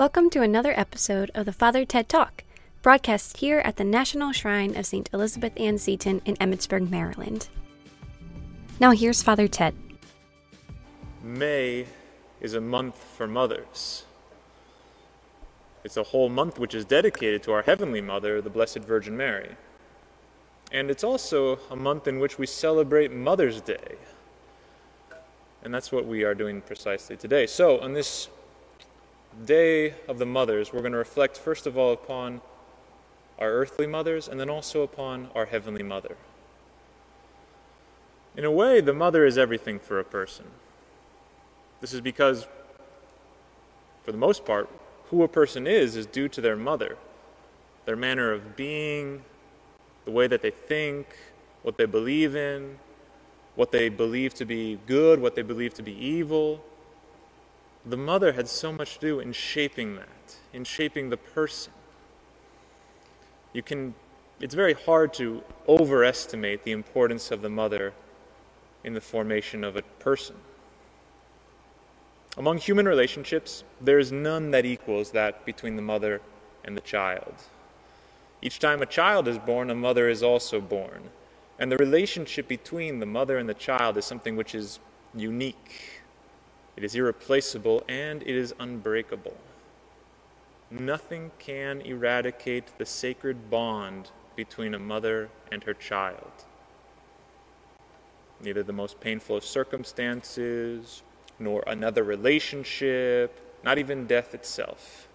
Welcome to another episode of the Father Ted Talk, broadcast here at the National Shrine of St. Elizabeth Ann Seton in Emmitsburg, Maryland. Now here's Father Ted. May is a month for mothers. It's a whole month which is dedicated to our Heavenly Mother, the Blessed Virgin Mary. And it's also a month in which we celebrate Mother's Day. And that's what we are doing precisely today. So, on this Day of the Mothers, we're going to reflect first of all upon our earthly mothers and then also upon our Heavenly Mother. In a way, the mother is everything for a person. This is because, for the most part, who a person is is due to their mother, their manner of being, the way that they think, what they believe in, what they believe to be good, what they believe to be evil. The mother had so much to do in shaping that, in shaping the person. You can, it's very hard to overestimate the importance of the mother in the formation of a person. Among human relationships, there is none that equals that between the mother and the child. Each time a child is born, a mother is also born. And the relationship between the mother and the child is something which is unique, it is irreplaceable, and it is unbreakable. Nothing can eradicate the sacred bond between a mother and her child. Neither the most painful of circumstances, nor another relationship, not even death itself.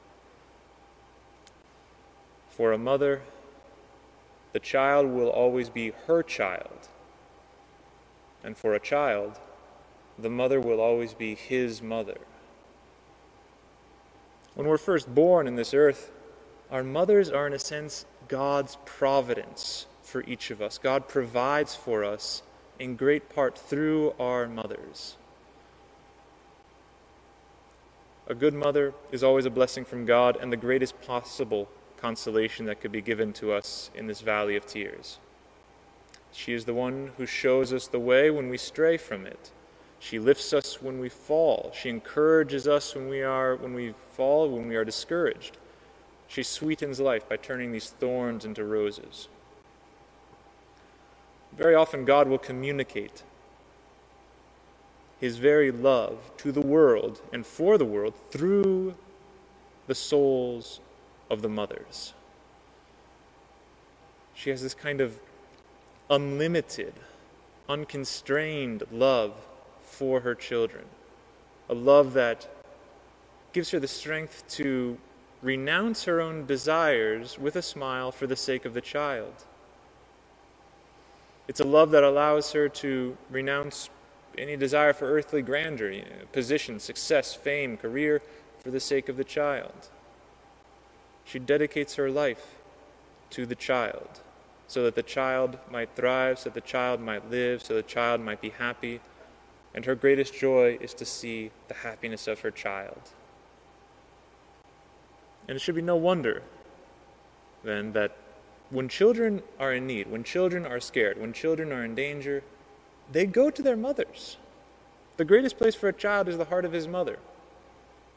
For a mother, the child will always be her child. And for a child, the mother will always be his mother. When we're first born in this earth, our mothers are, in a sense, God's providence for each of us. God provides for us in great part through our mothers. A good mother is always a blessing from God and the greatest possible consolation that could be given to us in this valley of tears. She is the one who shows us the way when we stray from it. She lifts us when we fall. She encourages us when we are when we fall, when we are discouraged. She sweetens life by turning these thorns into roses. Very often God will communicate his very love to the world and for the world through the souls of the mothers. She has this kind of unlimited, unconstrained love for her children, a love that gives her the strength to renounce her own desires with a smile for the sake of the child. It's a love that allows her to renounce any desire for earthly grandeur, position, success, fame, career, for the sake of the child. She dedicates her life to the child so that the child might thrive, so that the child might live, so the child might be happy. And her greatest joy is to see the happiness of her child. And it should be no wonder, then, that when children are in need, when children are scared, when children are in danger, they go to their mothers. The greatest place for a child is the heart of his mother.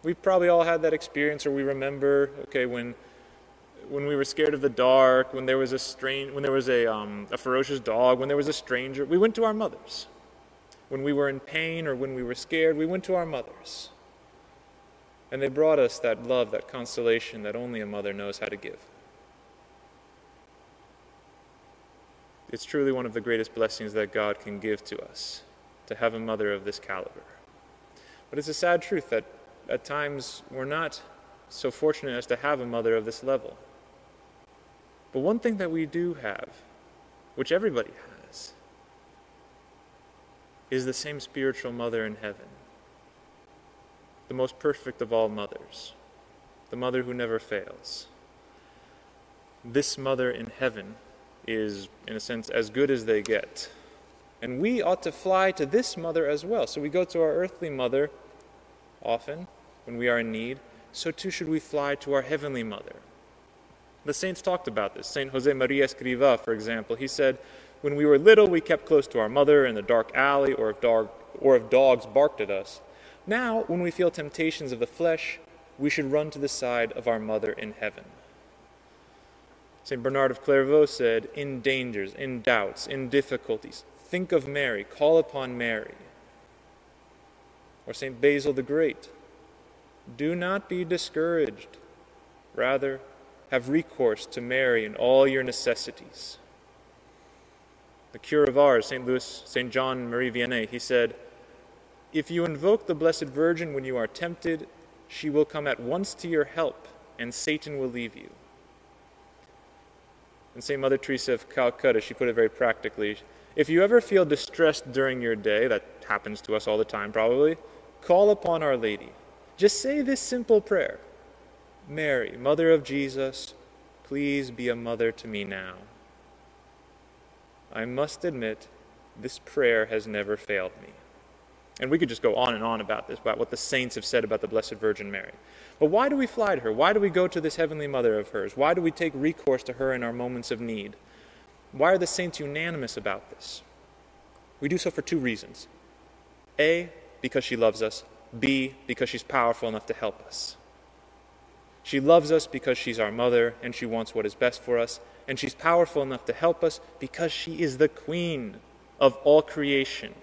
We've probably all had that experience, or we remember, okay, when when we were scared of the dark, when there was a strange, when there was a, um, a ferocious dog, when there was a stranger, we went to our mothers. When we were in pain or when we were scared, we went to our mothers. And they brought us that love, that consolation that only a mother knows how to give. It's truly one of the greatest blessings that God can give to us to have a mother of this caliber. But it's a sad truth that at times we're not so fortunate as to have a mother of this level. But one thing that we do have, which everybody has, is the same spiritual mother in heaven, the most perfect of all mothers, the mother who never fails. This mother in heaven is, in a sense, as good as they get. And we ought to fly to this mother as well. So we go to our earthly mother often when we are in need. So too should we fly to our heavenly mother. The saints talked about this. Saint Jose Maria Escriva, for example, he said, When we were little, we kept close to our mother in the dark alley or if, dog, or if dogs barked at us. Now, when we feel temptations of the flesh, we should run to the side of our mother in heaven. St. Bernard of Clairvaux said, In dangers, in doubts, in difficulties, think of Mary, call upon Mary. Or St. Basil the Great, do not be discouraged. Rather, have recourse to Mary in all your necessities. The Curé of Ars, St. Louis, St. John Marie Vianney, he said, If you invoke the Blessed Virgin when you are tempted, she will come at once to your help, and Satan will leave you. And St. Mother Teresa of Calcutta, she put it very practically. If you ever feel distressed during your day, that happens to us all the time probably, call upon Our Lady. Just say this simple prayer Mary, Mother of Jesus, please be a mother to me now. I must admit, this prayer has never failed me. And we could just go on and on about this, about what the saints have said about the Blessed Virgin Mary. But why do we fly to her? Why do we go to this heavenly mother of hers? Why do we take recourse to her in our moments of need? Why are the saints unanimous about this? We do so for two reasons. A, because she loves us. B, because she's powerful enough to help us. She loves us because she's our mother and she wants what is best for us. And she's powerful enough to help us because she is the queen of all creation.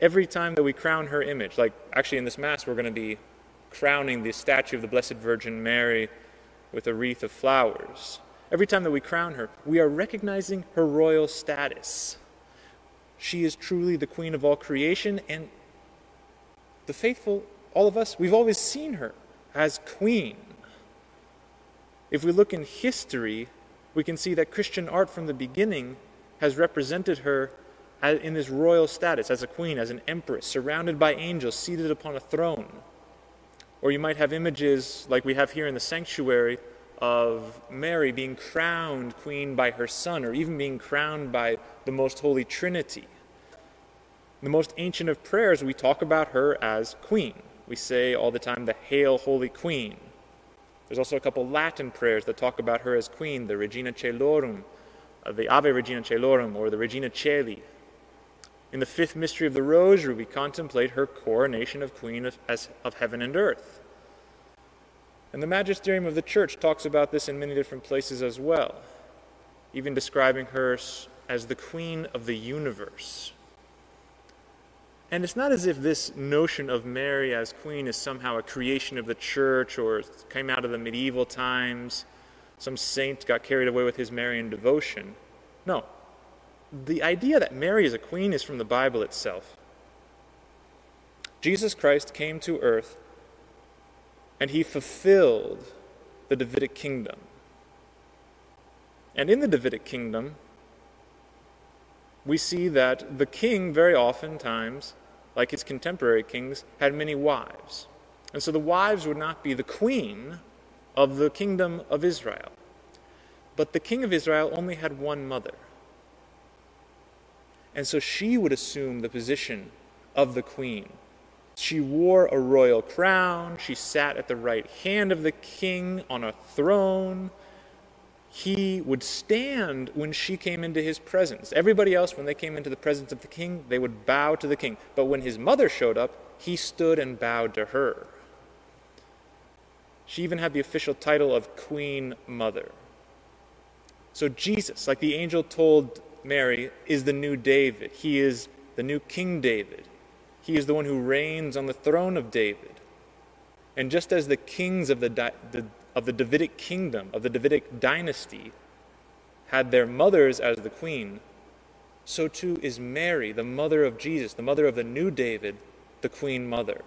Every time that we crown her image, like actually in this Mass, we're going to be crowning the statue of the Blessed Virgin Mary with a wreath of flowers. Every time that we crown her, we are recognizing her royal status. She is truly the queen of all creation, and the faithful, all of us, we've always seen her as queen. If we look in history, we can see that Christian art from the beginning has represented her in this royal status as a queen, as an empress, surrounded by angels, seated upon a throne. Or you might have images like we have here in the sanctuary of Mary being crowned queen by her son, or even being crowned by the most holy Trinity. The most ancient of prayers, we talk about her as queen. We say all the time the Hail, Holy Queen. There's also a couple Latin prayers that talk about her as queen, the Regina Caelorum, uh, the Ave Regina Caelorum, or the Regina Caeli. In the fifth mystery of the Rosary, we contemplate her coronation of Queen of, as, of heaven and earth. And the magisterium of the Church talks about this in many different places as well, even describing her as the Queen of the universe. And it's not as if this notion of Mary as queen is somehow a creation of the church or came out of the medieval times. Some saint got carried away with his Marian devotion. No. The idea that Mary is a queen is from the Bible itself. Jesus Christ came to earth and he fulfilled the Davidic kingdom. And in the Davidic kingdom, we see that the king, very oftentimes, like his contemporary kings, had many wives. And so the wives would not be the queen of the kingdom of Israel. But the king of Israel only had one mother. And so she would assume the position of the queen. She wore a royal crown, she sat at the right hand of the king on a throne he would stand when she came into his presence. Everybody else, when they came into the presence of the king, they would bow to the king. But when his mother showed up, he stood and bowed to her. She even had the official title of Queen Mother. So Jesus, like the angel told Mary, is the new David. He is the new King David. He is the one who reigns on the throne of David. And just as the kings of the, the of the Davidic kingdom, of the Davidic dynasty, had their mothers as the queen, so too is Mary, the mother of Jesus, the mother of the new David, the queen mother.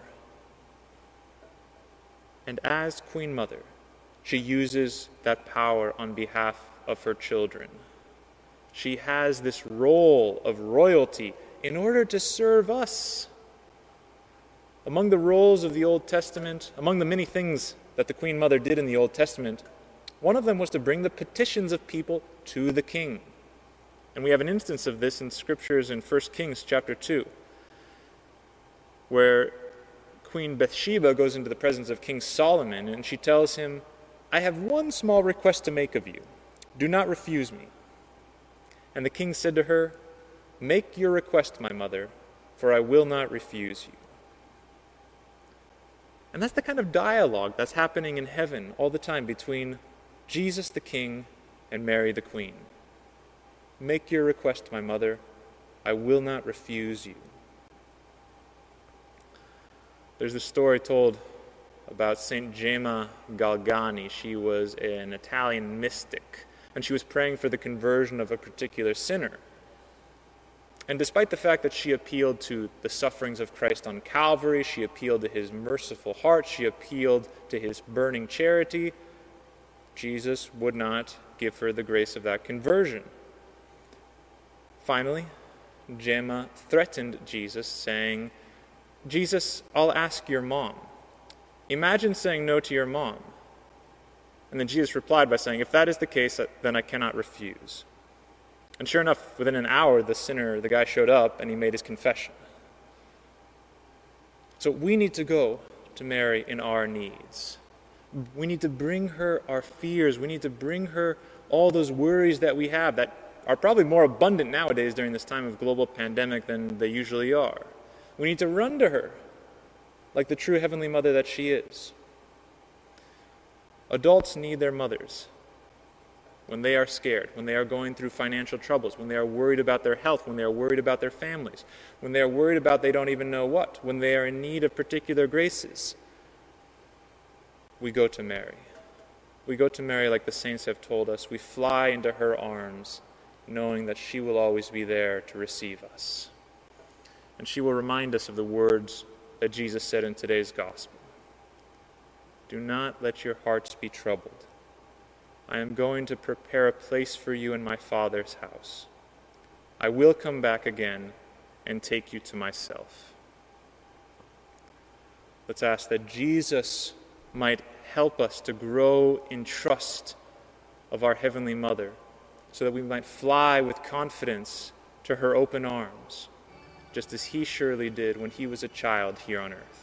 And as queen mother, she uses that power on behalf of her children. She has this role of royalty in order to serve us. Among the roles of the Old Testament, among the many things that the Queen Mother did in the Old Testament, one of them was to bring the petitions of people to the king. And we have an instance of this in scriptures in 1 Kings chapter 2, where Queen Bathsheba goes into the presence of King Solomon and she tells him, I have one small request to make of you. Do not refuse me. And the king said to her, Make your request, my mother, for I will not refuse you. And that's the kind of dialogue that's happening in heaven all the time between Jesus the King and Mary the Queen. Make your request, my mother. I will not refuse you. There's a story told about St. Gemma Galgani. She was an Italian mystic, and she was praying for the conversion of a particular sinner. And despite the fact that she appealed to the sufferings of Christ on Calvary, she appealed to his merciful heart, she appealed to his burning charity, Jesus would not give her the grace of that conversion. Finally, Gemma threatened Jesus, saying, Jesus, I'll ask your mom. Imagine saying no to your mom. And then Jesus replied by saying, If that is the case, then I cannot refuse. And sure enough, within an hour, the sinner, the guy showed up and he made his confession. So we need to go to Mary in our needs. We need to bring her our fears. We need to bring her all those worries that we have that are probably more abundant nowadays during this time of global pandemic than they usually are. We need to run to her like the true Heavenly Mother that she is. Adults need their mothers when they are scared, when they are going through financial troubles, when they are worried about their health, when they are worried about their families, when they are worried about they don't even know what, when they are in need of particular graces, we go to Mary. We go to Mary like the saints have told us. We fly into her arms, knowing that she will always be there to receive us. And she will remind us of the words that Jesus said in today's gospel Do not let your hearts be troubled. I am going to prepare a place for you in my Father's house. I will come back again and take you to myself. Let's ask that Jesus might help us to grow in trust of our Heavenly Mother, so that we might fly with confidence to her open arms, just as He surely did when He was a child here on earth.